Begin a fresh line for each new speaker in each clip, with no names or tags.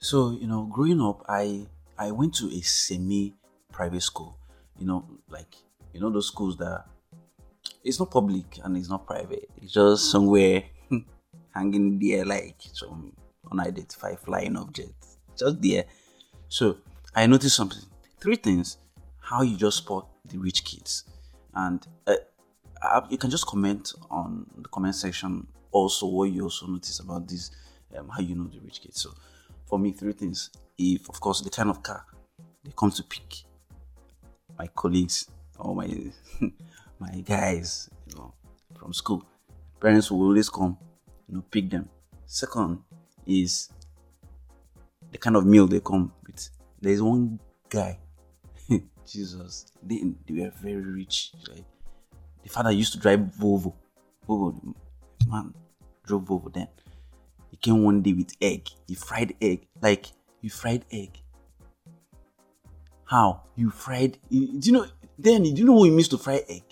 So, you know, growing up, I I went to a semi private school. You know, like you know those schools that it's not public and it's not private. It's just somewhere hanging there like some unidentified flying object. Just there. So I noticed something. Three things. How you just spot the rich kids. And uh, uh, you can just comment on the comment section also what you also notice about this, um, how you know the rich kids. So for me, three things. If, of course, the kind of car they come to pick my colleagues or my my guys, you know, from school, parents will always come, you know, pick them. Second is the kind of meal they come with. There's one guy, Jesus, they, they were very rich. The father used to drive Volvo. Volvo, man, drove Volvo then. He came one day with egg. He fried egg. Like you fried egg. How? You fried do you know then do you know what it means to fry egg?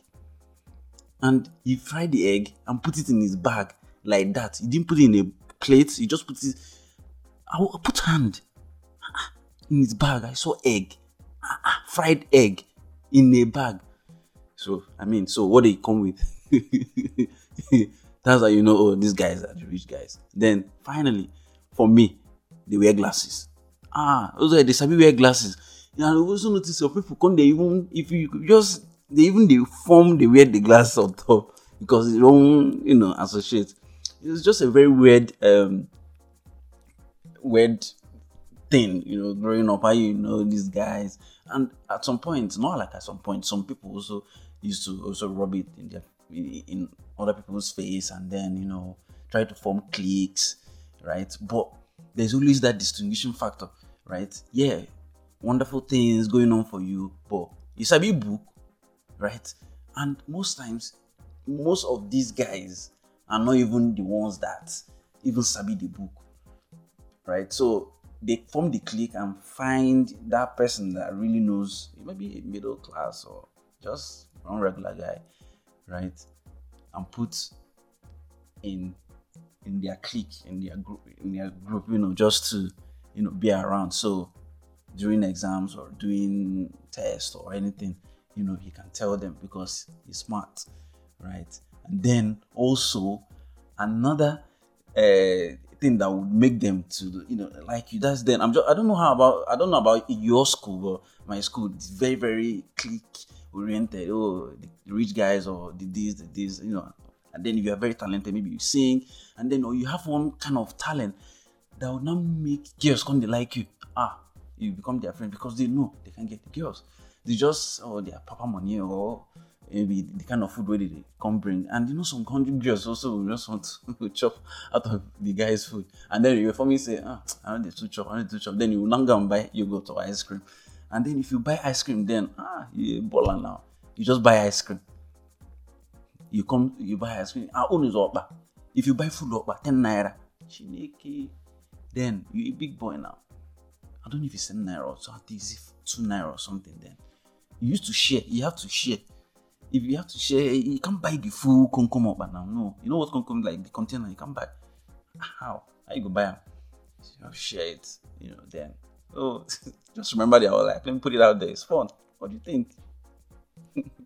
And he fried the egg and put it in his bag like that. He didn't put it in a plate, he just put it I put hand ah, ah, in his bag. I saw egg. Ah, fried egg in a bag. So I mean, so what they come with? That's how you know, oh, these guys are the rich guys. Then finally, for me, they wear glasses. Ah, are they sabi wear glasses. And I also notice some people come they even if you just they even they form they wear the glasses on top because they don't you know associate. It's just a very weird um weird thing, you know, growing up, how you know these guys. And at some point, not like at some point, some people also used to also rub it in their in other people's face and then you know try to form cliques, right? But there's always that distinguishing factor, right? Yeah, wonderful things going on for you, but you sabi book, right? And most times, most of these guys are not even the ones that even sabi the book, right? So they form the clique and find that person that really knows, maybe a middle class or just one regular guy, right? And put in in their clique, in their group, in their group, you know, just to you know be around. So during exams or doing tests or anything, you know, he can tell them because he's smart, right? And then also another uh, thing that would make them to you know like you that's then i'm just i don't know how about i don't know about your school but my school is very very clique oriented oh the rich guys or the this the this you know and then if you are very talented maybe you sing and then or you have one kind of talent that will not make girls come to like you ah you become their friend because they know they can get the girls they just oh their papa money or maybe the kind of food where they come bring. And you know, some country girls also just want to chop out of the guy's food. And then you for me say, ah, I want to chop, I want to chop. Then you will not go and buy, you go to ice cream. And then if you buy ice cream, then ah, you're a baller now. You just buy ice cream. You come, you buy ice cream. Our own is up. If you buy food up, 10 naira. Chineke. Then you a big boy now. I don't know if it's 10 naira or so at least 2 naira or something then. You used to share, you have to share if you have to share, you can't buy the full concom up now. No, you know what concom like the container you can't buy. How? How you go buy them? You have to share it, you know. Then, Oh, so just remember the hour like, let me put it out there. It's fun. What do you think?